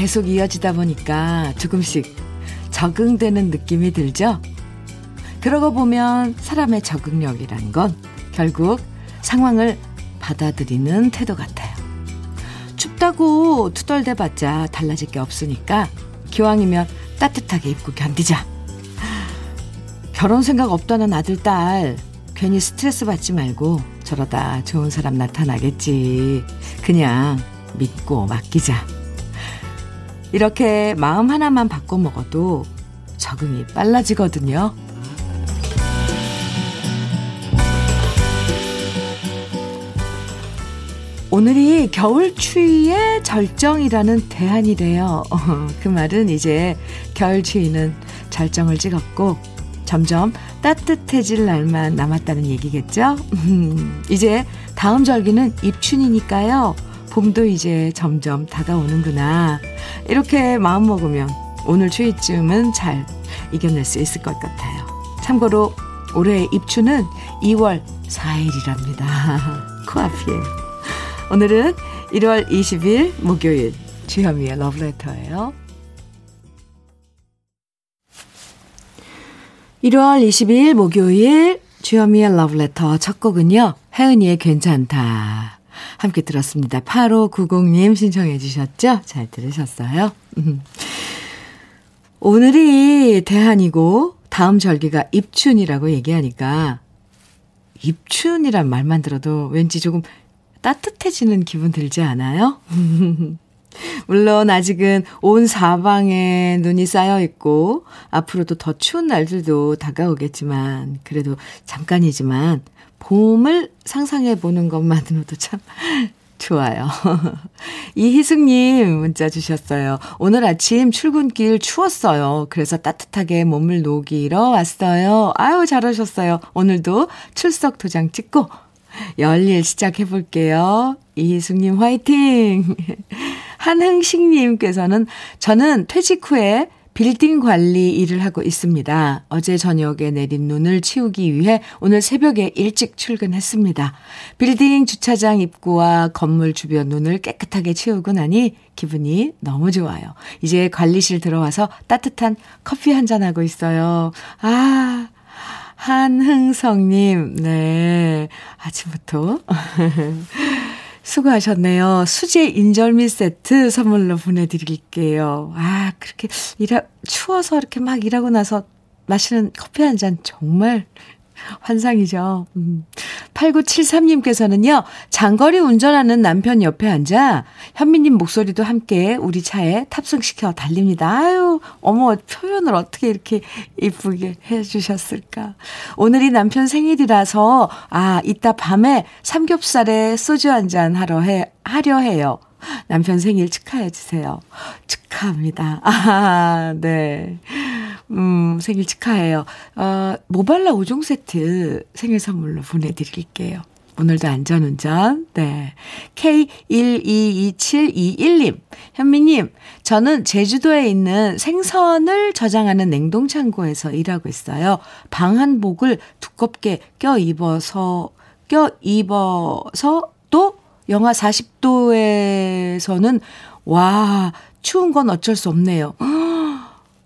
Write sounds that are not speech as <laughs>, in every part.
계속 이어지다 보니까 조금씩 적응되는 느낌이 들죠? 그러고 보면 사람의 적응력이란 건 결국 상황을 받아들이는 태도 같아요. 춥다고 투덜대봤자 달라질 게 없으니까 기왕이면 따뜻하게 입고 견디자. 결혼 생각 없다는 아들, 딸, 괜히 스트레스 받지 말고 저러다 좋은 사람 나타나겠지. 그냥 믿고 맡기자. 이렇게 마음 하나만 바꿔 먹어도 적응이 빨라지거든요. 오늘이 겨울 추위의 절정이라는 대안이래요. <laughs> 그 말은 이제 겨울 추위는 절정을 찍었고 점점 따뜻해질 날만 남았다는 얘기겠죠? <laughs> 이제 다음 절기는 입춘이니까요. 봄도 이제 점점 다가오는구나. 이렇게 마음 먹으면 오늘 추위쯤은 잘 이겨낼 수 있을 것 같아요. 참고로 올해의 입춘은 2월 4일이랍니다. <laughs> 코앞이에요. 오늘은 1월 20일 목요일 주현미의 러브레터예요. 1월 22일 목요일 주현미의 러브레터 첫 곡은요. 혜은이의 괜찮다. 함께 들었습니다. 8590님 신청해 주셨죠? 잘 들으셨어요? <laughs> 오늘이 대한이고 다음 절기가 입춘이라고 얘기하니까 입춘이란 말만 들어도 왠지 조금 따뜻해지는 기분 들지 않아요? <laughs> 물론 아직은 온 사방에 눈이 쌓여 있고 앞으로도 더 추운 날들도 다가오겠지만 그래도 잠깐이지만 봄을 상상해 보는 것만으로도 참 <laughs> 좋아요. <laughs> 이희숙님 문자 주셨어요. 오늘 아침 출근길 추웠어요. 그래서 따뜻하게 몸을 녹이러 왔어요. 아유, 잘하셨어요. 오늘도 출석 도장 찍고 열일 시작해 볼게요. 이희숙님 화이팅! <laughs> 한흥식님께서는 저는 퇴직 후에 빌딩 관리 일을 하고 있습니다. 어제 저녁에 내린 눈을 치우기 위해 오늘 새벽에 일찍 출근했습니다. 빌딩 주차장 입구와 건물 주변 눈을 깨끗하게 치우고 나니 기분이 너무 좋아요. 이제 관리실 들어와서 따뜻한 커피 한잔 하고 있어요. 아, 한흥성님, 네. 아침부터. <laughs> 수고하셨네요. 수제 인절미 세트 선물로 보내드릴게요. 아, 그렇게 일하, 추워서 이렇게 막 일하고 나서 마시는 커피 한 잔 정말 환상이죠. 음. 8973님께서는요, 장거리 운전하는 남편 옆에 앉아 현미님 목소리도 함께 우리 차에 탑승시켜 달립니다. 아유, 어머, 표현을 어떻게 이렇게 이쁘게 해주셨을까. 오늘이 남편 생일이라서, 아, 이따 밤에 삼겹살에 소주 한잔 하러 해, 하려 해요. 남편 생일 축하해 주세요. 축하합니다. <laughs> 아, 네. 음, 생일 축하해요. 어, 모발라 5종 세트 생일 선물로 보내드릴게요. 오늘도 안전운전. 네. K122721님. 현미님, 저는 제주도에 있는 생선을 저장하는 냉동창고에서 일하고 있어요. 방한복을 두껍게 껴 입어서, 껴 입어서 또 영하 40도에서는, 와, 추운 건 어쩔 수 없네요.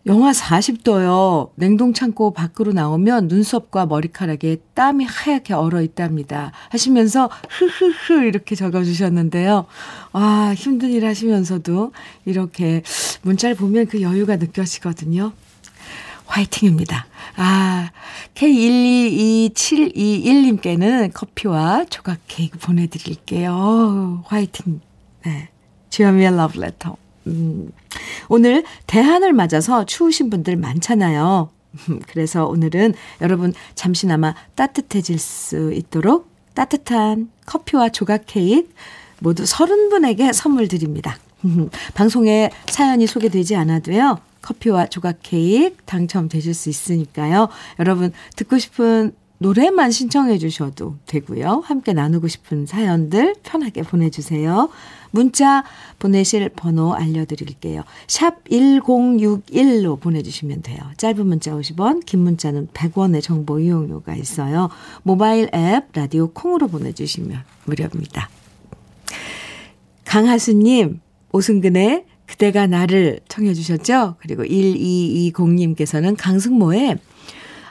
영하 40도요. 냉동창고 밖으로 나오면 눈썹과 머리카락에 땀이 하얗게 얼어 있답니다. 하시면서 흐흐흐 이렇게 적어주셨는데요. 와, 힘든 일 하시면서도 이렇게 문자를 보면 그 여유가 느껴지거든요. 화이팅입니다. 아, K122721님께는 커피와 조각 케이크 보내드릴게요. 화이팅. 네. 주현미의 러브레터. 음, 오늘 대한을 맞아서 추우신 분들 많잖아요. 그래서 오늘은 여러분 잠시나마 따뜻해질 수 있도록 따뜻한 커피와 조각 케이크 모두 30분에게 선물 드립니다. 방송에 사연이 소개되지 않아도요. 커피와 조각 케이크 당첨되실 수 있으니까요. 여러분 듣고 싶은 노래만 신청해 주셔도 되고요. 함께 나누고 싶은 사연들 편하게 보내주세요. 문자 보내실 번호 알려드릴게요. 샵 1061로 보내주시면 돼요. 짧은 문자 50원, 긴 문자는 100원의 정보 이용료가 있어요. 모바일 앱, 라디오 콩으로 보내주시면 무료입니다. 강하수님, 오승근의 그대가 나를 청해 주셨죠? 그리고 1220님께서는 강승모의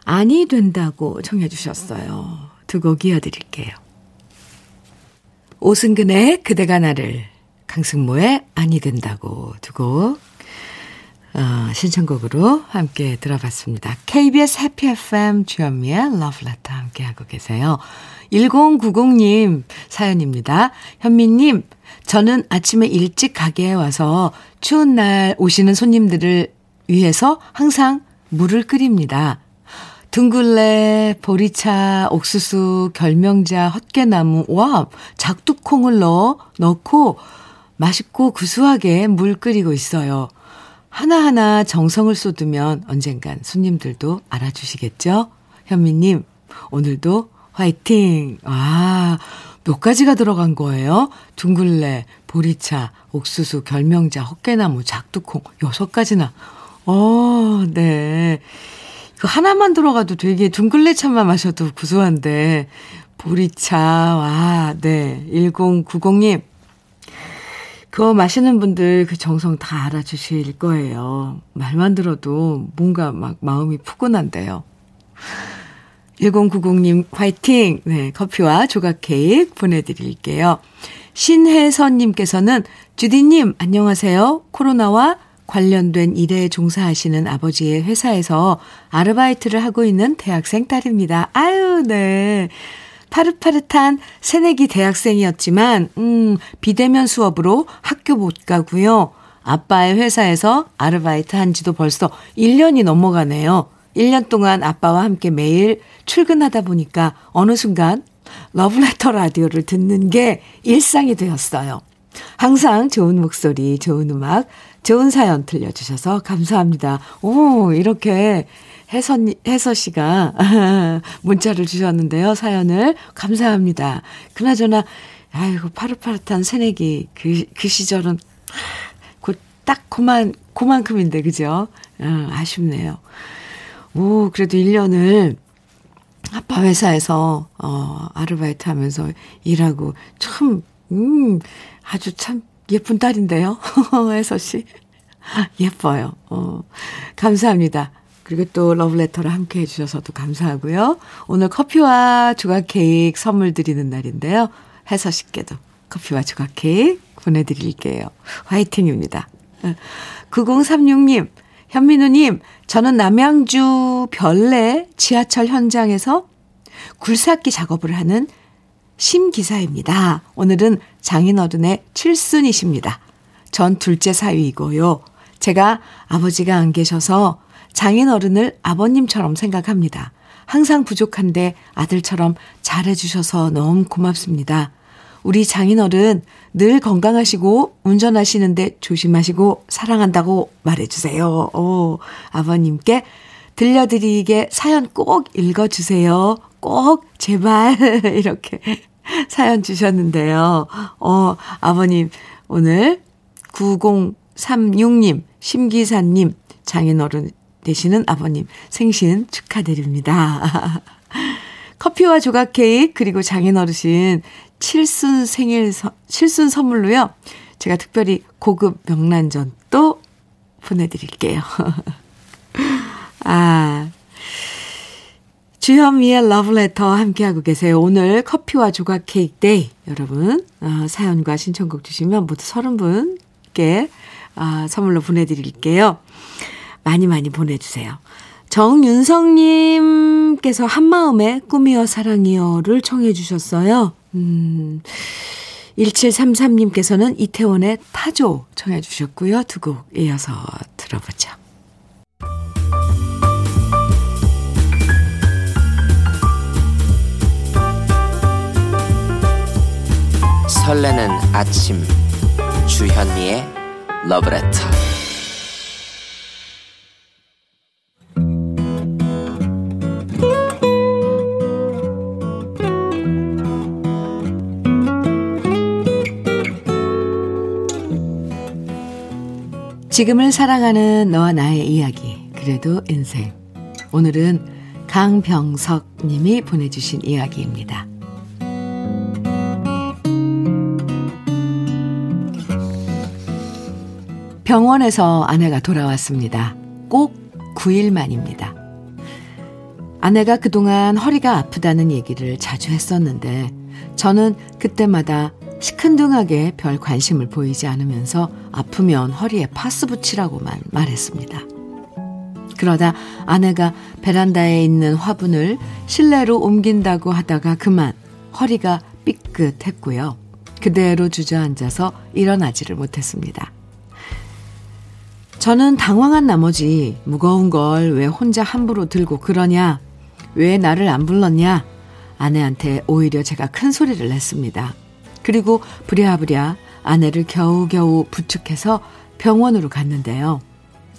아니 된다고 청해 주셨어요. 두 곡 이어드릴게요. 오승근의 그대가 나를, 강승모의 아니 된다고 두곡 어, 신청곡으로 함께 들어봤습니다. KBS 해피 FM 주현미의 러브레터 함께하고 계세요. 1090님 사연입니다. 현미님, 저는 아침에 일찍 가게에 와서 추운 날 오시는 손님들을 위해서 항상 물을 끓입니다. 둥글레, 보리차, 옥수수, 결명자, 헛개나무, 와, 작두콩을 넣어 넣고 맛있고 구수하게 물 끓이고 있어요. 하나하나 정성을 쏟으면 언젠간 손님들도 알아주시겠죠? 현미님, 오늘도 화이팅! 아, 몇 가지가 들어간 거예요? 둥글레, 보리차, 옥수수, 결명자, 헛개나무, 작두콩, 여섯 가지나. 어, 네. 그 하나만 들어가도 되게 둥글레 차만 마셔도 구수한데, 보리차, 와, 네. 1090님. 그거 마시는 분들 그 정성 다 알아주실 거예요. 말만 들어도 뭔가 막 마음이 푸근한데요. 1090님 화이팅! 네, 커피와 조각 케이크 보내드릴게요. 신혜선님께서는 주디님 안녕하세요. 코로나와 관련된 일에 종사하시는 아버지의 회사에서 아르바이트를 하고 있는 대학생 딸입니다. 아유, 네. 파릇파릇한 새내기 대학생이었지만, 음, 비대면 수업으로 학교 못 가고요. 아빠의 회사에서 아르바이트 한 지도 벌써 1년이 넘어가네요. 1년 동안 아빠와 함께 매일 출근하다 보니까 어느 순간 러브레터 라디오를 듣는 게 일상이 되었어요. 항상 좋은 목소리, 좋은 음악, 좋은 사연 들려주셔서 감사합니다. 오, 이렇게 혜서, 혜서 씨가 <laughs> 문자를 주셨는데요. 사연을. 감사합니다. 그나저나, 아이고, 파릇파릇한 새내기. 그, 그 시절은 딱 그만, 그만큼인데, 그죠? 어, 아쉽네요. 오, 그래도 1년을 아빠 회사에서, 어, 아르바이트 하면서 일하고 참, 음, 아주 참 예쁜 딸인데요. <laughs> 혜서 씨. 예뻐요. 어, 감사합니다. 그리고 또 러브레터를 함께 해주셔서도 감사하고요. 오늘 커피와 조각 케이크 선물 드리는 날인데요. 혜서 씨께도 커피와 조각 케이크 보내드릴게요. 화이팅입니다. 9036님, 현민우님, 저는 남양주 별내 지하철 현장에서 굴삭기 작업을 하는 심기사입니다. 오늘은 장인어른의 칠순이십니다. 전 둘째 사위이고요. 제가 아버지가 안 계셔서 장인어른을 아버님처럼 생각합니다. 항상 부족한데 아들처럼 잘해주셔서 너무 고맙습니다. 우리 장인어른 늘 건강하시고 운전하시는데 조심하시고 사랑한다고 말해주세요. 오, 아버님께 들려드리게 사연 꼭 읽어주세요. 꼭, 제발. <laughs> 이렇게 사연 주셨는데요. 어, 아버님, 오늘 9036님, 심기사님, 장인어른 되시는 아버님 생신 축하드립니다. <laughs> 커피와 조각 케이크 그리고 장인어르신 칠순 생일 서, 칠순 선물로요. 제가 특별히 고급 명란젓 또 보내드릴게요. <laughs> 아, 주현미의 러브레터 함께하고 계세요. 오늘 커피와 조각 케이크 day. 여러분, 어, 사연과 신청곡 주시면 모두 30분께 어, 선물로 보내드릴게요. 많이 많이 보내주세요. 정윤성님께서 한마음에 꿈이여 사랑이여를 청해 주셨어요. 음, 1733님께서는 이태원의 타조 청해 주셨고요. 두 곡 이어서 들어보죠. 설레는 아침. 주현미의 러브레터. 지금을 사랑하는 너와 나의 이야기 그래도 인생. 오늘은 강병석 님이 보내주신 이야기입니다. 병원에서 아내가 돌아왔습니다. 꼭 9일 만입니다. 아내가 그동안 허리가 아프다는 얘기를 자주 했었는데 저는 그때마다 시큰둥하게 별 관심을 보이지 않으면서 아프면 허리에 파스 붙이라고만 말했습니다. 그러다 아내가 베란다에 있는 화분을 실내로 옮긴다고 하다가 그만 허리가 삐끗했고요. 그대로 주저앉아서 일어나지를 못했습니다. 저는 당황한 나머지 무거운 걸 왜 혼자 함부로 들고 그러냐? 왜 나를 안 불렀냐? 아내한테 오히려 제가 큰 소리를 냈습니다. 그리고 부랴부랴 아내를 겨우겨우 부축해서 병원으로 갔는데요.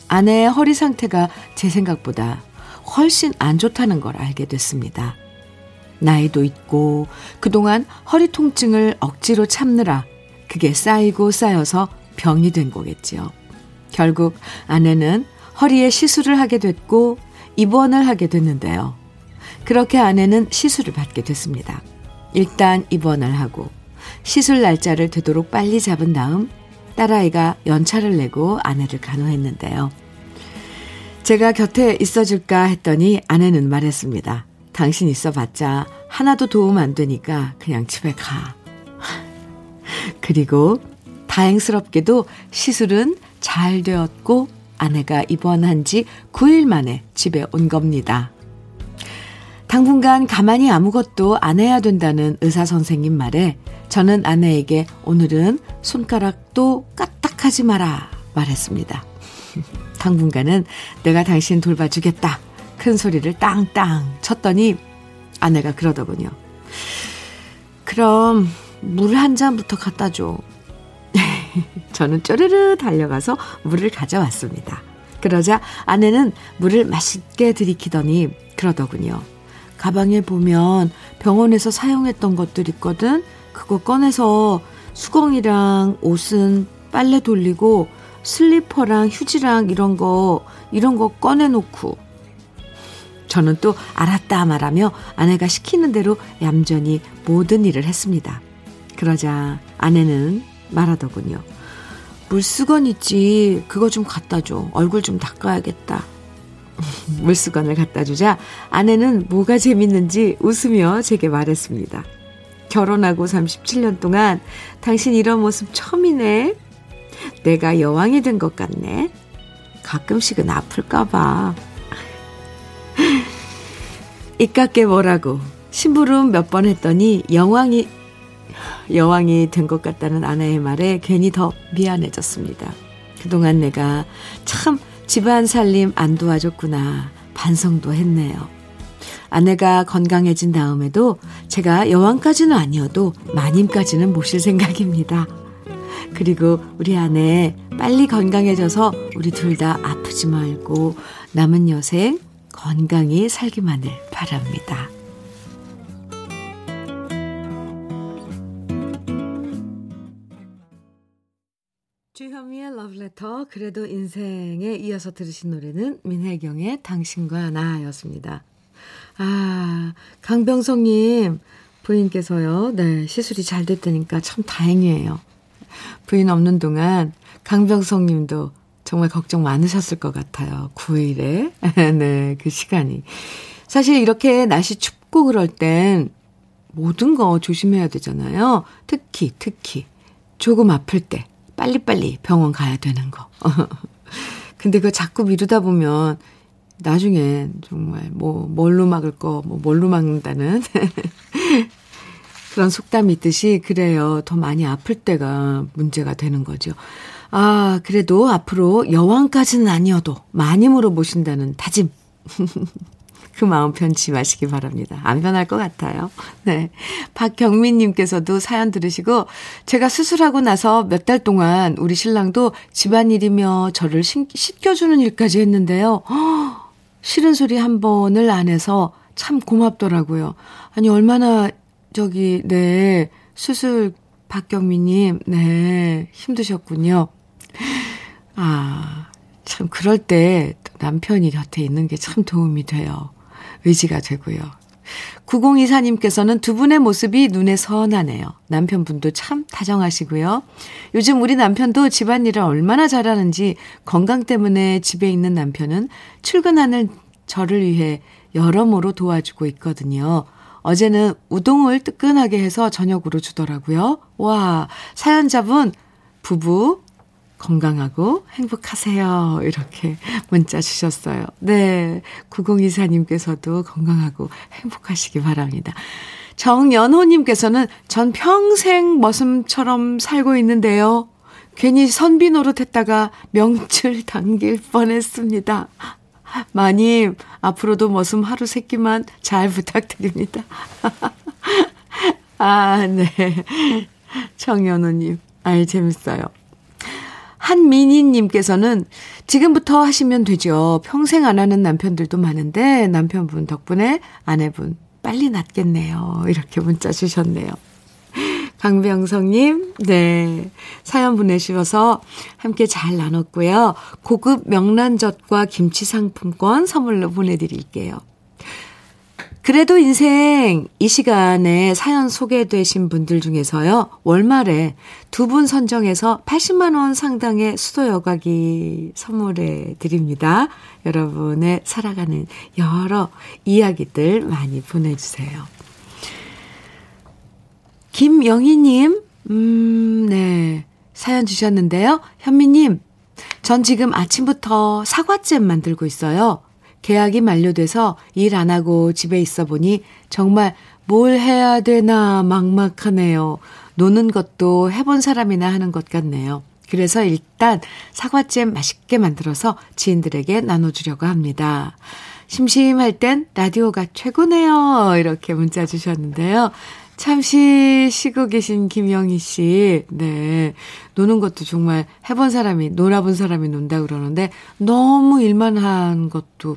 아내의 허리 상태가 제 생각보다 훨씬 안 좋다는 걸 알게 됐습니다. 나이도 있고 그동안 허리 통증을 억지로 참느라 그게 쌓이고 쌓여서 병이 된 거겠지요. 결국 아내는 허리에 시술을 하게 됐고 입원을 하게 됐는데요. 그렇게 아내는 시술을 받게 됐습니다. 일단 입원을 하고 시술 날짜를 되도록 빨리 잡은 다음 딸아이가 연차를 내고 아내를 간호했는데요. 제가 곁에 있어줄까 했더니 아내는 말했습니다. 당신 있어봤자 하나도 도움 안 되니까 그냥 집에 가. <laughs> 그리고 다행스럽게도 시술은 잘 되었고 아내가 입원한 지 9일 만에 집에 온 겁니다. 당분간 가만히 아무것도 안 해야 된다는 의사 선생님 말에 저는 아내에게 오늘은 손가락도 까딱하지 마라 말했습니다. <laughs> 당분간은 내가 당신 돌봐주겠다. 큰 소리를 땅땅 쳤더니 아내가 그러더군요. 그럼 물 한 잔부터 갖다 줘. <laughs> 저는 쪼르르 달려가서 물을 가져왔습니다. 그러자 아내는 물을 맛있게 들이키더니 그러더군요. 가방에 보면 병원에서 사용했던 것들 있거든. 그거 꺼내서 수건이랑 옷은 빨래 돌리고 슬리퍼랑 휴지랑 이런 거, 이런 거 꺼내놓고. 저는 또 알았다 말하며 아내가 시키는 대로 얌전히 모든 일을 했습니다. 그러자 아내는 말하더군요. 물수건 있지. 그거 좀 갖다 줘. 얼굴 좀 닦아야겠다. <laughs> 물수건을 갖다 주자 아내는 뭐가 재밌는지 웃으며 제게 말했습니다. 결혼하고 37년 동안 당신 이런 모습 처음이네. 내가 여왕이 된 것 같네. 가끔씩은 아플까봐. <laughs> 이깎게 뭐라고 심부름 몇 번 했더니 여왕이 여왕이 된 것 같다는 아내의 말에 괜히 더 미안해졌습니다. 그동안 내가 참 집안 살림 안 도와줬구나 반성도 했네요. 아내가 건강해진 다음에도 제가 여왕까지는 아니어도 마님까지는 모실 생각입니다. 그리고 우리 아내 빨리 건강해져서 우리 둘 다 아프지 말고 남은 여생 건강히 살기만을 바랍니다. 러브레터 그래도 인생에 이어서 들으신 노래는 민혜경의 당신과 나였습니다. 아 강병성님 부인께서요. 네 시술이 잘 됐다니까 참 다행이에요. 부인 없는 동안 강병성 님도 정말 걱정 많으셨을 것 같아요. 9일에. <laughs> 네, 그 시간이. 사실 이렇게 날씨 춥고 그럴 땐 모든 거 조심해야 되잖아요. 특히, 특히. 조금 아플 때 빨리빨리 병원 가야 되는 거. <laughs> 근데 그거 자꾸 미루다 보면 나중에 정말 뭐 뭘로 막을 거, 뭐 뭘로 막는다는 <laughs> 그런 속담이 있듯이 그래요. 더 많이 아플 때가 문제가 되는 거죠. 아, 그래도 앞으로 여왕까지는 아니어도 마님으로 모신다는 다짐. <laughs> 그 마음 편치 마시기 바랍니다. 안 변할 것 같아요. 네. 박경민님께서도 사연 들으시고, 제가 수술하고 나서 몇 달 동안 우리 신랑도 집안일이며 저를 씻겨주는 일까지 했는데요. 허, 싫은 소리 한 번을 안 해서 참 고맙더라고요. 아니, 얼마나 저기, 네, 수술 박경미님, 네, 힘드셨군요. 아, 참, 그럴 때 남편이 곁에 있는 게 참 도움이 돼요. 의지가 되고요. 9024님께서는 두 분의 모습이 눈에 선하네요. 남편분도 참 다정하시고요. 요즘 우리 남편도 집안일을 얼마나 잘하는지 건강 때문에 집에 있는 남편은 출근하는 저를 위해 여러모로 도와주고 있거든요. 어제는 우동을 뜨끈하게 해서 저녁으로 주더라고요. 와, 사연자분 부부 건강하고 행복하세요. 이렇게 문자 주셨어요. 네. 9024님께서도 건강하고 행복하시기 바랍니다. 정연호님께서는 전 평생 머슴처럼 살고 있는데요. 괜히 선비 노릇했다가 명출 당길 뻔했습니다. 마님, 앞으로도 머슴 하루 세끼만 잘 부탁드립니다. <laughs> 아, 네. 정연호님. 아이, 재밌어요. 한민희님께서는 지금부터 하시면 되죠. 평생 안 하는 남편들도 많은데 남편분 덕분에 아내분 빨리 낫겠네요. 이렇게 문자 주셨네요. 강병성님, 네. 사연 보내주셔서 함께 잘 나눴고요. 고급 명란젓과 김치 상품권 선물로 보내드릴게요. 그래도 인생 이 시간에 사연 소개되신 분들 중에서요. 월말에 두 분 선정해서 80만 원 상당의 수도 여과기 선물해 드립니다. 여러분의 살아가는 여러 이야기들 많이 보내주세요. 김영희님, 음, 네. 사연 주셨는데요. 현미님, 전 지금 아침부터 사과잼 만들고 있어요. 계약이 만료돼서 일 안 하고 집에 있어 보니 정말 뭘 해야 되나 막막하네요. 노는 것도 해본 사람이나 하는 것 같네요. 그래서 일단 사과잼 맛있게 만들어서 지인들에게 나눠주려고 합니다. 심심할 땐 라디오가 최고네요. 이렇게 문자 주셨는데요. 잠시 쉬고 계신 김영희 씨, 네. 노는 것도 정말 해본 사람이, 놀아본 사람이 논다 그러는데, 너무 일만 한 것도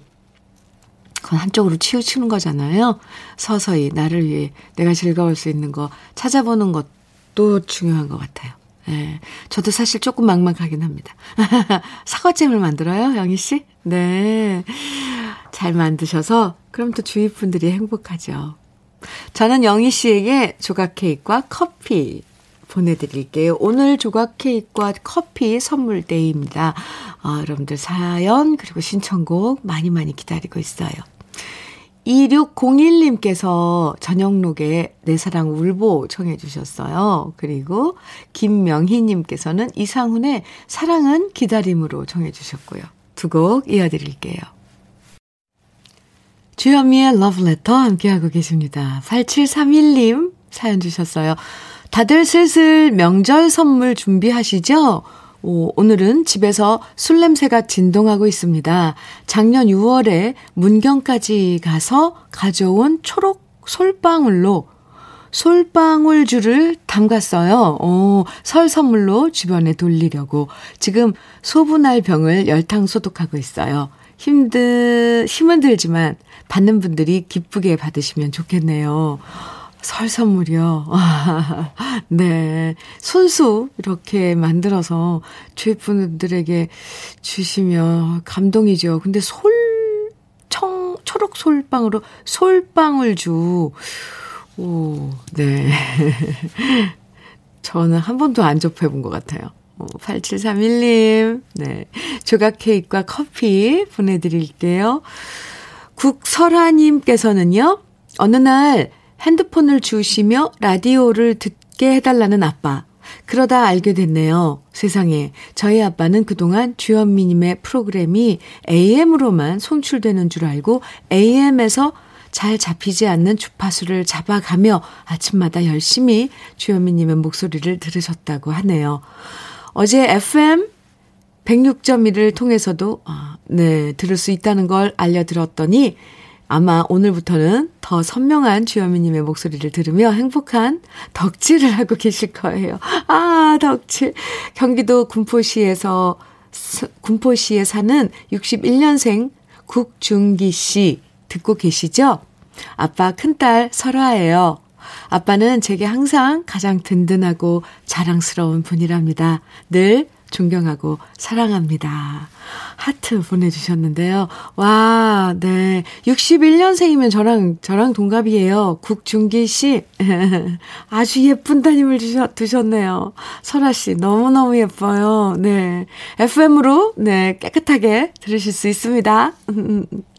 그건 한쪽으로 치우치는 거잖아요. 서서히 나를 위해 내가 즐거울 수 있는 거 찾아보는 것도 중요한 것 같아요. 네. 저도 사실 조금 막막하긴 합니다. <laughs> 사과잼을 만들어요, 영희 씨? 네. 잘 만드셔서 그럼 또 주위 분들이 행복하죠. 저는 영희 씨에게 조각 케이크와 커피 보내드릴게요. 오늘 조각 케이크와 커피 선물 day입니다. 어, 여러분들 사연 그리고 신청곡 많이 많이 기다리고 있어요. 2601님께서 저녁록에 내 사랑 울보 청해 주셨어요. 그리고 김명희님께서는 이상훈의 사랑은 기다림으로 청해 주셨고요. 두 곡 이어드릴게요. 주현미의 러브레터 함께하고 계십니다. 8731님 사연 주셨어요. 다들 슬슬 명절 선물 준비하시죠? 오, 오늘은 집에서 술 냄새가 진동하고 있습니다. 작년 6월에 문경까지 가서 가져온 초록 솔방울로 솔방울주를 담갔어요. 오, 설 선물로 주변에 돌리려고 지금 소분할 병을 열탕 소독하고 있어요. 힘들, 힘은 들지만 받는 분들이 기쁘게 받으시면 좋겠네요. 설 선물이요. <laughs> 네. 손수 이렇게 만들어서 주위 분들에게 주시면 감동이죠. 근데 솔, 청, 초록 솔방으로 솔방울 주. 오, 네. <laughs> 저는 한 번도 안 접해본 것 같아요. 8731님, 네. 조각 케이크와 커피 보내드릴게요. 국설아님께서는요, 어느 날 핸드폰을 주시며 라디오를 듣게 해달라는 아빠. 그러다 알게 됐네요. 세상에. 저희 아빠는 그동안 주현미님의 프로그램이 AM으로만 송출되는 줄 알고 AM에서 잘 잡히지 않는 주파수를 잡아가며 아침마다 열심히 주현미님의 목소리를 들으셨다고 하네요. 어제 FM 106.1을 통해서도, 아, 네, 들을 수 있다는 걸 알려드렸더니 아마 오늘부터는 더 선명한 주현미님의 목소리를 들으며 행복한 덕질을 하고 계실 거예요. 아, 덕질. 경기도 군포시에서, 군포시에 사는 61년생 국중기 씨 듣고 계시죠? 아빠 큰딸 설아예요. 아빠는 제게 항상 가장 든든하고 자랑스러운 분이랍니다. 늘 존경하고 사랑합니다. 하트 보내주셨는데요. 와, 네. 61년생이면 저랑, 저랑 동갑이에요. 국중기 씨. <laughs> 아주 예쁜 따님을 주셨, 두셨네요. 설아 씨, 너무너무 예뻐요. 네. FM으로, 네, 깨끗하게 들으실 수 있습니다. <laughs>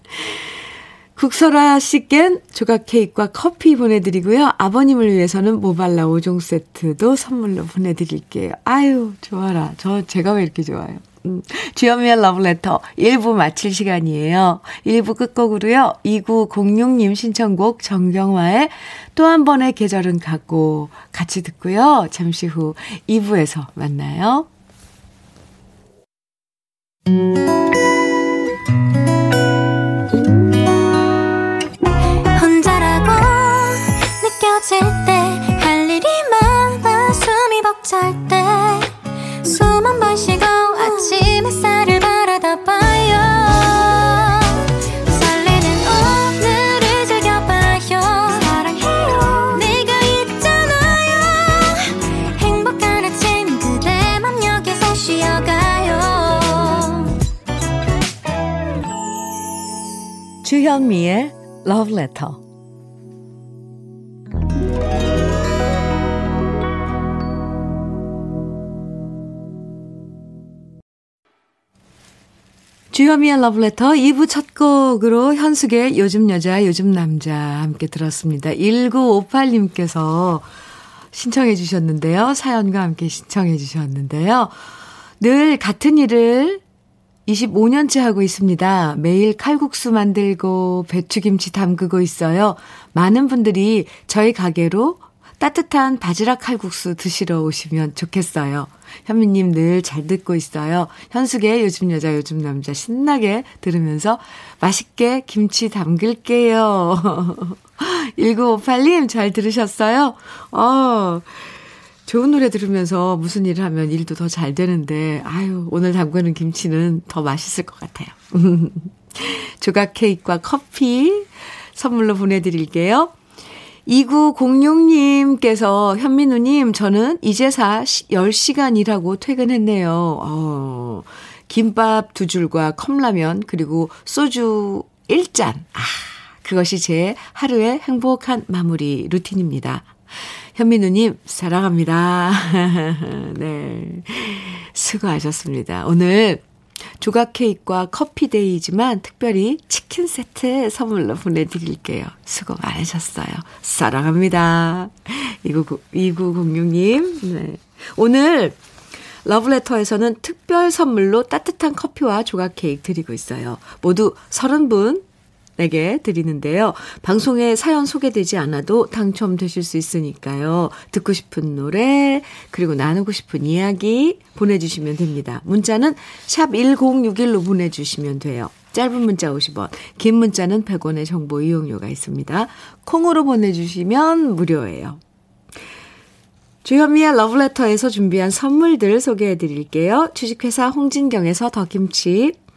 국설아 씨껜 조각 케이크와 커피 보내드리고요. 아버님을 위해서는 모발라 5종 세트도 선물로 보내드릴게요. 아유, 좋아라. 저, 제가 왜 이렇게 좋아요? 음, 주현미의 러브레터 1부 마칠 시간이에요. 1부 끝곡으로요. 2906님 신청곡 정경화의 또 한 번의 계절은 가고 같이 듣고요. 잠시 후 2부에서 만나요. 느껴질 때 할 일이 많아 숨이 벅찰 때 주현미의 Love Letter 주현미의 러브레터 2부 첫 곡으로 현숙의 요즘 여자 요즘 남자 함께 들었습니다. 1958님께서 신청해 주셨는데요. 사연과 함께 신청해 주셨는데요. 늘 같은 일을 25년째 하고 있습니다. 매일 칼국수 만들고 배추김치 담그고 있어요. 많은 분들이 저희 가게로 따뜻한 바지락 칼국수 드시러 오시면 좋겠어요. 현미님 늘 잘 듣고 있어요. 현숙의 요즘 여자 요즘 남자 신나게 들으면서 맛있게 김치 담글게요. <laughs> 1958님 잘 들으셨어요? 어, 좋은 노래 들으면서 무슨 일을 하면 일도 더 잘 되는데, 아유, 오늘 담그는 김치는 더 맛있을 것 같아요. <laughs> 조각 케이크와 커피 선물로 보내드릴게요. 2906님께서 현민우님, 저는 이제사 10시간 일하고 퇴근했네요. 어, 김밥 두 줄과 컵라면, 그리고 소주 1잔. 아, 그것이 제 하루의 행복한 마무리 루틴입니다. 현민우님, 사랑합니다. <laughs> 네. 수고하셨습니다. 오늘 조각 케이크와 커피 데이지만 특별히 치킨 세트 선물로 보내드릴게요. 수고 많으셨어요. 사랑합니다. 2906님. 네. 오늘 러브레터에서는 특별 선물로 따뜻한 커피와 조각 케이크 드리고 있어요. 모두 30분 에게 드리는데요. 방송에 사연 소개되지 않아도 당첨되실 수 있으니까요. 듣고 싶은 노래, 그리고 나누고 싶은 이야기 보내주시면 됩니다. 문자는 샵 1061로 보내주시면 돼요. 짧은 문자 50원, 긴 문자는 100원의 정보 이용료가 있습니다. 콩으로 보내주시면 무료예요. 주현미의 러브레터에서 준비한 선물들 소개해 드릴게요. 주식회사 홍진경에서 더김치,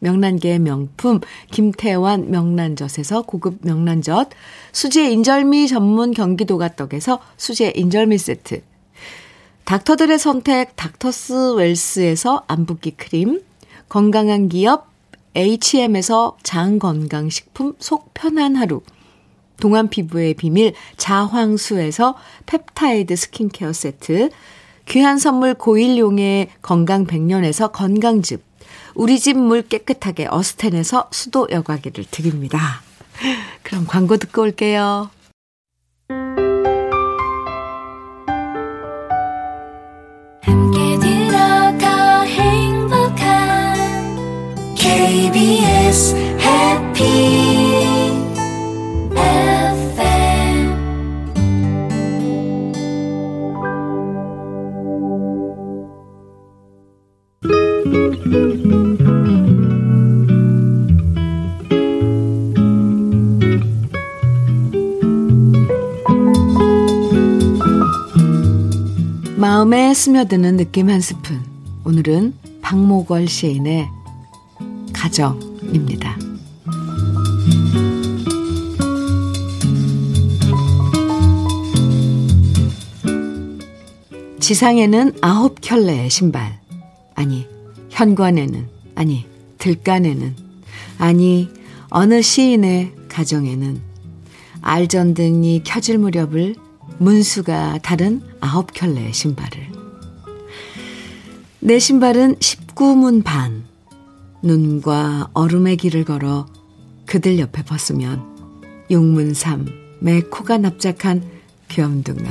명란계의 명품 김태환 명란젓에서 고급 명란젓, 수제 인절미 전문 경기도가 떡에서 수제 인절미 세트, 닥터들의 선택 닥터스 웰스에서 안붓기 크림, 건강한 기업 H&M에서 장건강식품 속 편한 하루, 동안 피부의 비밀 자황수에서 펩타이드 스킨케어 세트, 귀한 선물 고일용의 건강 100년에서 건강즙, 우리 집 물 깨끗하게 어스텐에서 수도 여과기를 드립니다. 그럼 광고 듣고 올게요. KBS 해 마음에 스며드는 느낌 한 스푼. 오늘은 박모걸 시인의 가정입니다. 지상에는 아홉 켤레의 신발. 아니, 현관에는, 아니, 들간에는, 아니, 어느 시인의 가정에는 알전등이 켜질 무렵을 문수가 다른 아홉 켤레의 신발을. 내 신발은 19문 반. 눈과 얼음의 길을 걸어 그들 옆에 벗으면 용문삼, 매 코가 납작한 귀염둥아,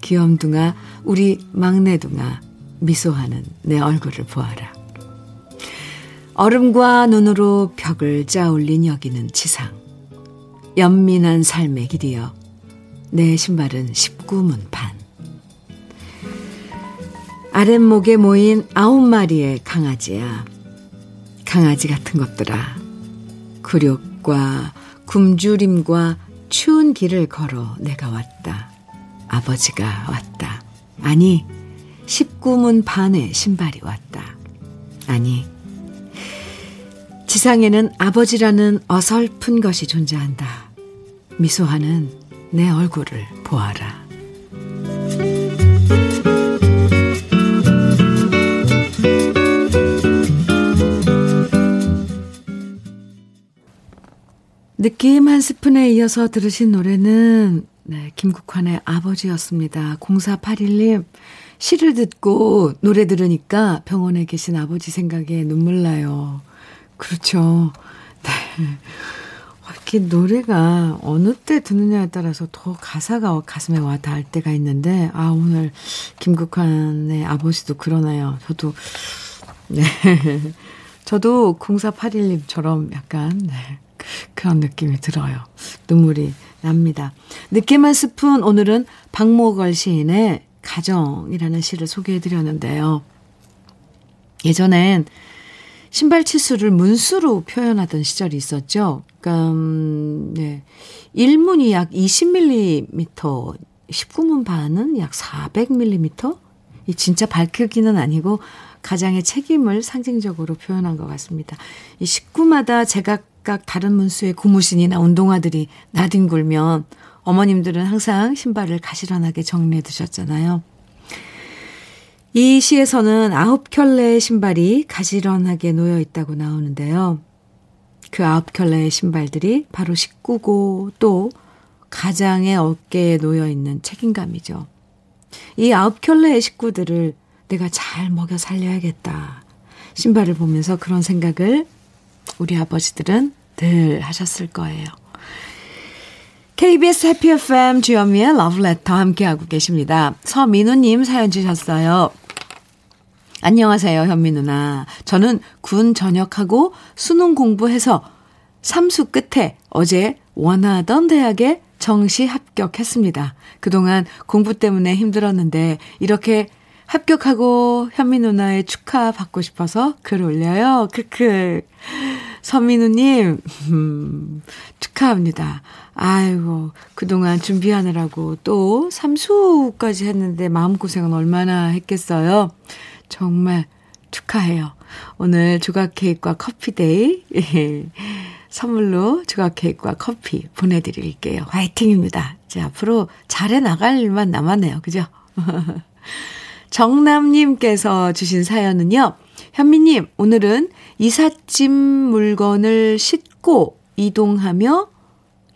귀염둥아, 우리 막내둥아, 미소하는 내 얼굴을 보아라. 얼음과 눈으로 벽을 짜올린 여기는 지상. 연민한 삶의 길이여. 내 신발은 19문 반. 아랫목에 모인 아홉 마리의 강아지야. 강아지 같은 것들아. 굴욕과 굶주림과 추운 길을 걸어 내가 왔다. 아버지가 왔다. 아니, 19문 반의 신발이 왔다. 아니, 지상에는 아버지라는 어설픈 것이 존재한다. 미소하는 내 얼굴을 보아라. 느낌 한 스푼에 이어서 들으신 노래는 네, 김국환의 아버지였습니다. 0481님, 시를 듣고 노래 들으니까 병원에 계신 아버지 생각에 눈물 나요. 그렇죠. 네. 이렇게 노래가 어느 때 듣느냐에 따라서 더 가사가 가슴에 와 닿을 때가 있는데, 아, 오늘 김국환의 아버지도 그러네요. 저도, 네. <laughs> 저도 0481님처럼 약간, 네. 그런 느낌이 들어요. 눈물이 납니다. 느낌 한 스푼 오늘은 박모걸 시인의 가정이라는 시를 소개해 드렸는데요. 예전엔 신발 치수를 문수로 표현하던 시절이 있었죠. 음, 네. 1문이 약 20mm, 19문 반은 약 400mm? 이 진짜 밝히기는 아니고 가장의 책임을 상징적으로 표현한 것 같습니다. 이 식구마다 제각각 다른 문수의 고무신이나 운동화들이 나뒹굴면 어머님들은 항상 신발을 가시런하게 정리해 두셨잖아요. 이 시에서는 아홉 켤레의 신발이 가지런하게 놓여 있다고 나오는데요. 그 아홉 켤레의 신발들이 바로 식구고 또 가장의 어깨에 놓여 있는 책임감이죠. 이 아홉 켤레의 식구들을 내가 잘 먹여 살려야겠다. 신발을 보면서 그런 생각을 우리 아버지들은 늘 하셨을 거예요. KBS 해피 FM 주현미의 러브레터 함께하고 계십니다. 서민우님 사연 주셨어요. 안녕하세요, 현미 누나. 저는 군 전역하고 수능 공부해서 삼수 끝에 어제 원하던 대학에 정시 합격했습니다. 그동안 공부 때문에 힘들었는데 이렇게 합격하고 현미 누나의 축하 받고 싶어서 글 올려요. 크크. 서민우님, 음, 축하합니다. 아이고, 그동안 준비하느라고 또 삼수까지 했는데 마음고생은 얼마나 했겠어요. 정말 축하해요. 오늘 조각 케이크와 커피 day. 선물로 조각 케이크와 커피 보내드릴게요. 화이팅입니다. 이제 앞으로 잘해 나갈 일만 남았네요. 그죠? <laughs> 정남님께서 주신 사연은요. 현미님, 오늘은 이삿짐 물건을 싣고 이동하며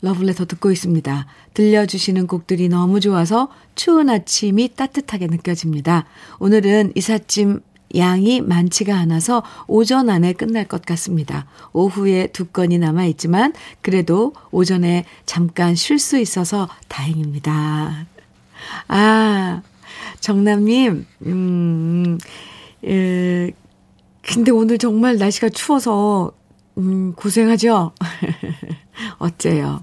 러브레터 듣고 있습니다. 들려주시는 곡들이 너무 좋아서 추운 아침이 따뜻하게 느껴집니다. 오늘은 이삿짐 양이 많지가 않아서 오전 안에 끝날 것 같습니다. 오후에 두 건이 남아 있지만 그래도 오전에 잠깐 쉴 수 있어서 다행입니다. 아, 정남님, 음, 에, 근데 오늘 정말 날씨가 추워서, 음, 고생하죠? <laughs> 어째요?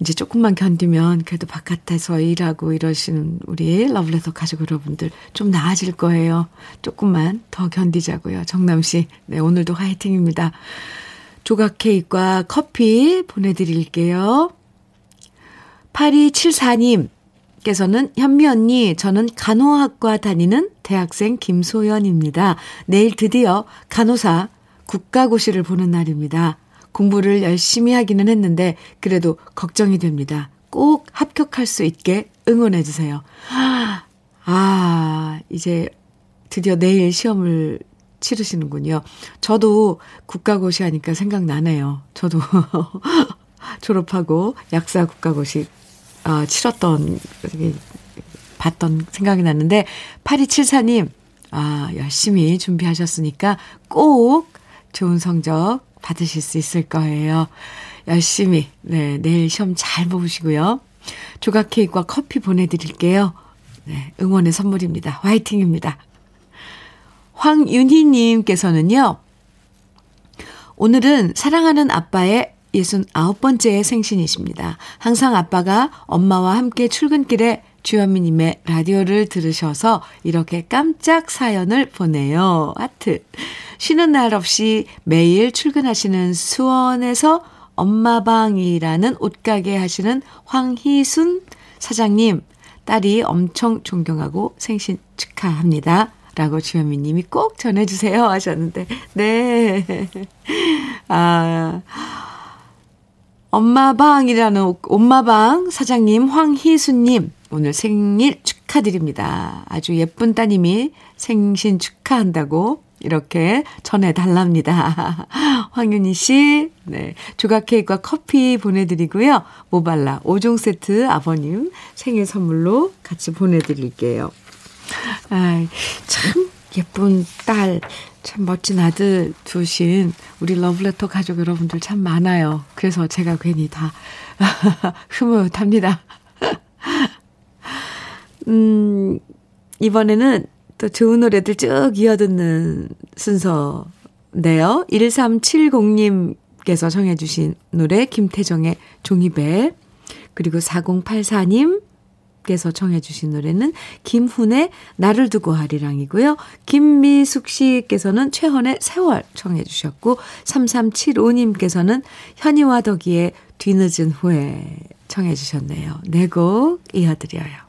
이제 조금만 견디면 그래도 바깥에서 일하고 이러시는 우리 러블레터 가족 여러분들 좀 나아질 거예요. 조금만 더 견디자고요. 정남 씨, 네, 오늘도 화이팅입니다. 조각 케이크와 커피 보내드릴게요. 8274님, 께서는 현미 언니, 저는 간호학과 다니는 대학생 김소연입니다. 내일 드디어 간호사 국가고시를 보는 날입니다. 공부를 열심히 하기는 했는데 그래도 걱정이 됩니다. 꼭 합격할 수 있게 응원해 주세요. <gasps> 아, 이제 드디어 내일 시험을 치르시는군요. 저도 국가고시 하니까 생각나네요. 저도 <laughs> 졸업하고 약사 국가고시 어, 치렀던 봤던 생각이 났는데 8274님 아, 열심히 준비하셨으니까 꼭 좋은 성적 받으실 수 있을 거예요. 열심히 네, 내일 시험 잘 보시고요. 조각 케이크와 커피 보내 드릴게요. 네, 응원의 선물입니다. 화이팅입니다. 황윤희님께서는요, 오늘은 사랑하는 아빠의 69번째 생신이십니다. 항상 아빠가 엄마와 함께 출근길에 주현미님의 라디오를 들으셔서 이렇게 깜짝 사연을 보내요. 하트. 쉬는 날 없이 매일 출근하시는 수원에서 엄마방이라는 옷가게 하시는 황희순 사장님, 딸이 엄청 존경하고 생신 축하합니다. 라고 주현미 님이 꼭 전해주세요 하셨는데, 네. 아, 엄마방이라는 엄마방 사장님 황희수님, 오늘 생일 축하드립니다. 아주 예쁜 따님이 생신 축하한다고 이렇게 전해달랍니다. <laughs> 황윤희 씨, 네. 조각 케이크와 커피 보내드리고요. 모발라 5종 세트 아버님 생일 선물로 같이 보내드릴게요. 아, 참 예쁜 딸, 참 멋진 아들 두신 우리 러브레터 가족 여러분들 참 많아요. 그래서 제가 괜히 다 <laughs> 흐뭇합니다. <laughs> 음, 이번에는 또 좋은 노래들 쭉 이어듣는 순서인데요. 1370님께서 정해주신 노래 김태정의 종이배 그리고 4084님 께서 청해 주신 노래는 김훈의 나를 두고 하리랑이고요. 김미숙 씨께서는 최헌의 세월 청해 주셨고 3375님께서는 현이와 덕이의 뒤늦은 후에 청해 주셨네요. 네곡 이어드려요.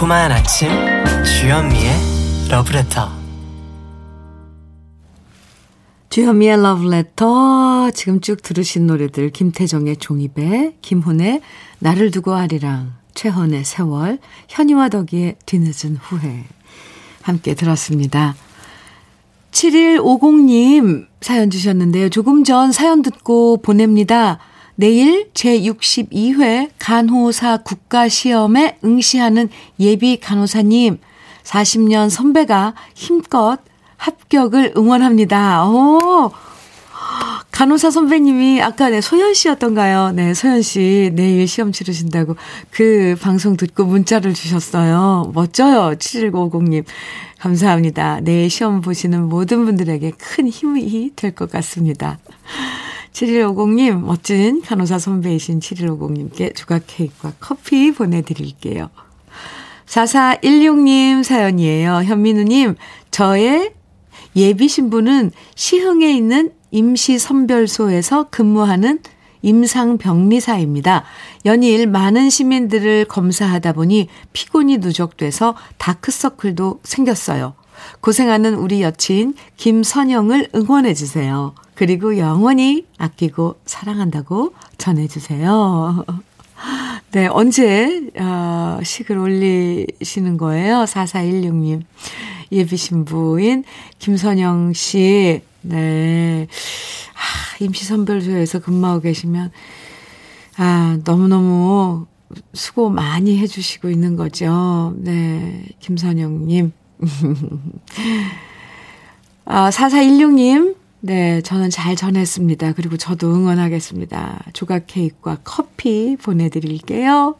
달콤한 아침 주현미의 러브레터 주현미의 러브레터 지금 쭉 들으신 노래들 김태정의 종이배 김훈의 나를 두고 하리랑 최헌의 세월 현이와 덕이의 뒤늦은 후회 함께 들었습니다. 7150님 사연 주셨는데요. 조금 전 사연 듣고 보냅니다. 내일 제62회 간호사 국가시험에 응시하는 예비 간호사님 40년 선배가 힘껏 합격을 응원합니다. 오! 간호사 선배님이 아까 네, 소연 씨였던가요? 네, 소연 씨 내일 시험 치르신다고 그 방송 듣고 문자를 주셨어요. 멋져요. 7150님. 감사합니다. 내일 시험 보시는 모든 분들에게 큰 힘이 될 것 같습니다. 7150님, 멋진 간호사 선배이신 7150님께 조각 케이크와 커피 보내드릴게요. 4416님 사연이에요. 현민우님, 저의 예비 신부는 시흥에 있는 임시선별소에서 근무하는 임상병리사입니다. 연일 많은 시민들을 검사하다 보니 피곤이 누적돼서 다크서클도 생겼어요. 고생하는 우리 여친 김선영을 응원해주세요. 그리고 영원히 아끼고 사랑한다고 전해주세요. <laughs> 네, 언제, 어, 식을 올리시는 거예요? 4416님. 예비 신부인 김선영 씨. 네. 아, 임시선별소에서 근무하고 계시면, 아, 너무너무 수고 많이 해주시고 있는 거죠. 네. 김선영님. <laughs> 아, 4416님. 네, 저는 잘 전했습니다. 그리고 저도 응원하겠습니다. 조각 케이크와 커피 보내드릴게요.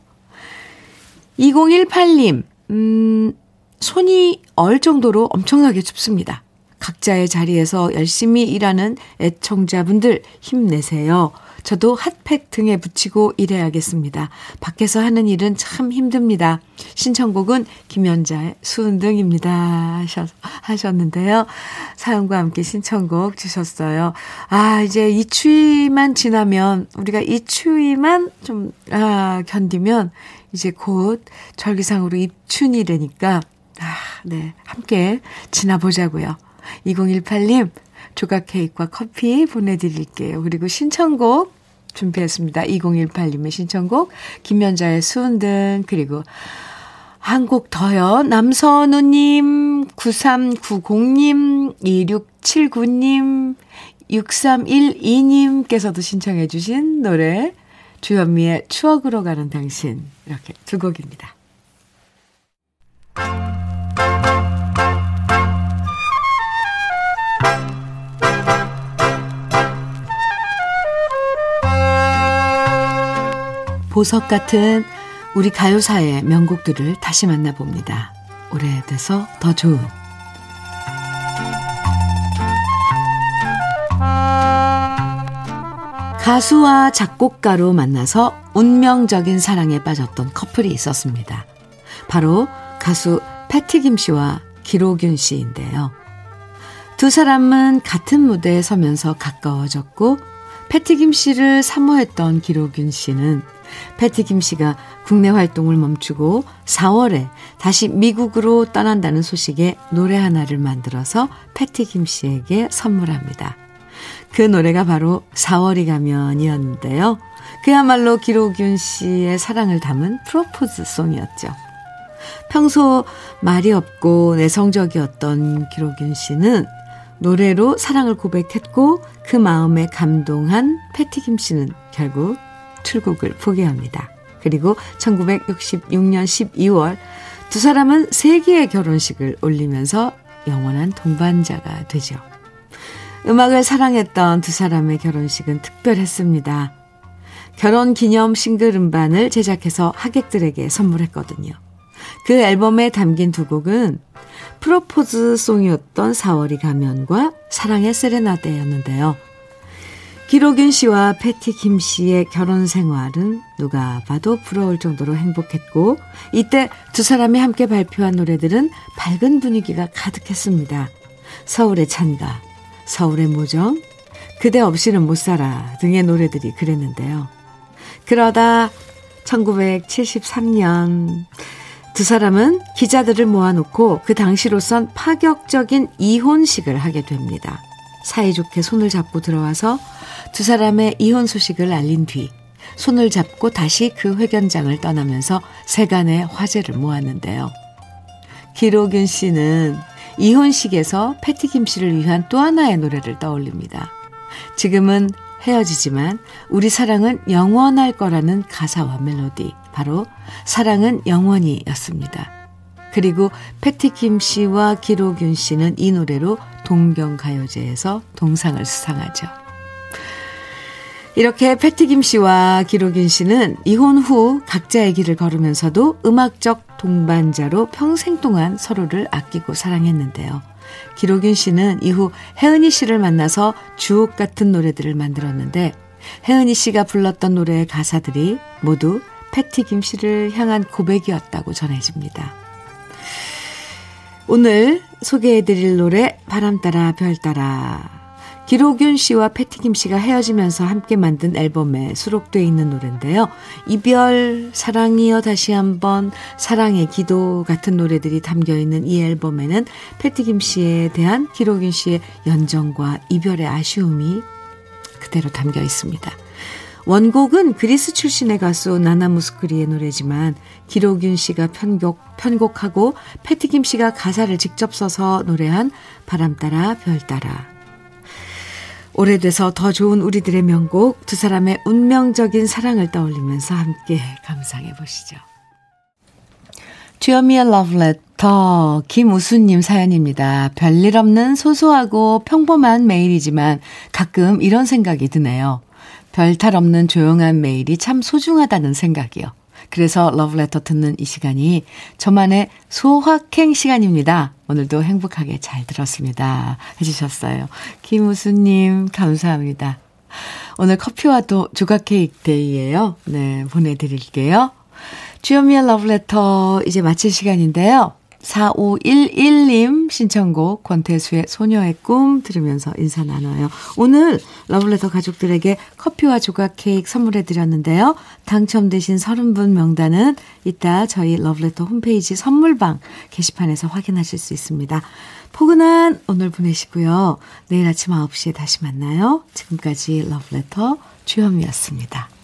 2018님, 음, 손이 얼 정도로 엄청나게 춥습니다. 각자의 자리에서 열심히 일하는 애청자분들 힘내세요. 저도 핫팩 등에 붙이고 일해야겠습니다. 밖에서 하는 일은 참 힘듭니다. 신청곡은 김연자의 수은등입니다. 하셨 는데요. 사연과 함께 신청곡 주셨어요. 아, 이제 이 추위만 지나면, 우리가 이 추위만 좀, 아, 견디면, 이제 곧 절기상으로 입춘이 되니까, 아, 네. 함께 지나보자고요. 2018님, 조각 케이크와 커피 보내드릴게요. 그리고 신청곡 준비했습니다. 2018님의 신청곡, 김연자의 수은등, 그리고 한 곡 더요. 남선우님, 9390님, 2679님, 6312님께서도 신청해 주신 노래, 주현미의 추억으로 가는 당신. 이렇게 두 곡입니다. 보석 같은 우리 가요사의 명곡들을 다시 만나봅니다. 오래돼서 더 좋은 가수와 작곡가로 만나서 운명적인 사랑에 빠졌던 커플이 있었습니다. 바로 가수 패티김 씨와 기로균 씨인데요. 두 사람은 같은 무대에 서면서 가까워졌고 패티김 씨를 사모했던 기로균 씨는 패티 김 씨가 국내 활동을 멈추고 4월에 다시 미국으로 떠난다는 소식에 노래 하나를 만들어서 패티 김 씨에게 선물합니다. 그 노래가 바로 4월이 가면이었는데요. 그야말로 기로균 씨의 사랑을 담은 프로포즈 송이었죠. 평소 말이 없고 내성적이었던 기로균 씨는 노래로 사랑을 고백했고 그 마음에 감동한 패티김 씨는 결국 출국을 포기합니다. 그리고 1966년 12월 두 사람은 세계의 결혼식을 올리면서 영원한 동반자가 되죠. 음악을 사랑했던 두 사람의 결혼식은 특별했습니다. 결혼 기념 싱글 음반을 제작해서 하객들에게 선물했거든요. 그 앨범에 담긴 두 곡은 프로포즈 송이었던 4월이 가면과 사랑의 세레나데였는데요. 기록윤 씨와 패티 김 씨의 결혼 생활은 누가 봐도 부러울 정도로 행복했고 이때 두 사람이 함께 발표한 노래들은 밝은 분위기가 가득했습니다. 서울의 찬가, 서울의 모정, 그대 없이는 못 살아 등의 노래들이 그랬는데요. 그러다 1973년 두 사람은 기자들을 모아놓고 그 당시로선 파격적인 이혼식을 하게 됩니다. 사이좋게 손을 잡고 들어와서 두 사람의 이혼 소식을 알린 뒤 손을 잡고 다시 그 회견장을 떠나면서 세간의 화제를 모았는데요. 기록윤 씨는 이혼식에서 패티김 씨를 위한 또 하나의 노래를 떠올립니다. 지금은 헤어지지만 우리 사랑은 영원할 거라는 가사와 멜로디, 바로 사랑은 영원히 였습니다. 그리고 패티김 씨와 기록윤 씨는 이 노래로 동경가요제에서 동상을 수상하죠. 이렇게 패티김 씨와 기록윤 씨는 이혼 후 각자의 길을 걸으면서도 음악적 동반자로 평생 동안 서로를 아끼고 사랑했는데요. 기록윤 씨는 이후 혜은이 씨를 만나서 주옥 같은 노래들을 만들었는데 혜은이 씨가 불렀던 노래의 가사들이 모두 패티김 씨를 향한 고백이었다고 전해집니다. 오늘 소개해드릴 노래 바람 따라 별 따라 기록윤 씨와 패티김 씨가 헤어지면서 함께 만든 앨범에 수록되어 있는 노래인데요. 이별, 사랑이여 다시 한번, 사랑의 기도 같은 노래들이 담겨 있는 이 앨범에는 패티김 씨에 대한 기록윤 씨의 연정과 이별의 아쉬움이 그대로 담겨 있습니다. 원곡은 그리스 출신의 가수 나나무스크리의 노래지만 기록윤 씨가 편곡, 편곡하고 패티김 씨가 가사를 직접 써서 노래한 바람 따라 별 따라 오래돼서 더 좋은 우리들의 명곡 두 사람의 운명적인 사랑을 떠올리면서 함께 감상해 보시죠. 주여미의 러브레터 김우수님 사연입니다. 별일 없는 소소하고 평범한 메일이지만 가끔 이런 생각이 드네요. 별탈 없는 조용한 메일이 참 소중하다는 생각이요. 그래서 러브레터 듣는 이 시간이 저만의 소확행 시간입니다. 오늘도 행복하게 잘 들었습니다. 해주셨어요. 김우수님, 감사합니다. 오늘 커피와 또 조각 케이크 데이예요. 네, 보내드릴게요. 주현미의 러브레터 이제 마칠 시간인데요. 4511님 신청곡 권태수의 소녀의 꿈 들으면서 인사 나눠요. 오늘 러블레터 가족들에게 커피와 조각 케이크 선물해 드렸는데요. 당첨되신 30분 명단은 이따 저희 러블레터 홈페이지 선물방 게시판에서 확인하실 수 있습니다. 포근한 오늘 보내시고요. 내일 아침 9시에 다시 만나요. 지금까지 러블레터 주현미였습니다.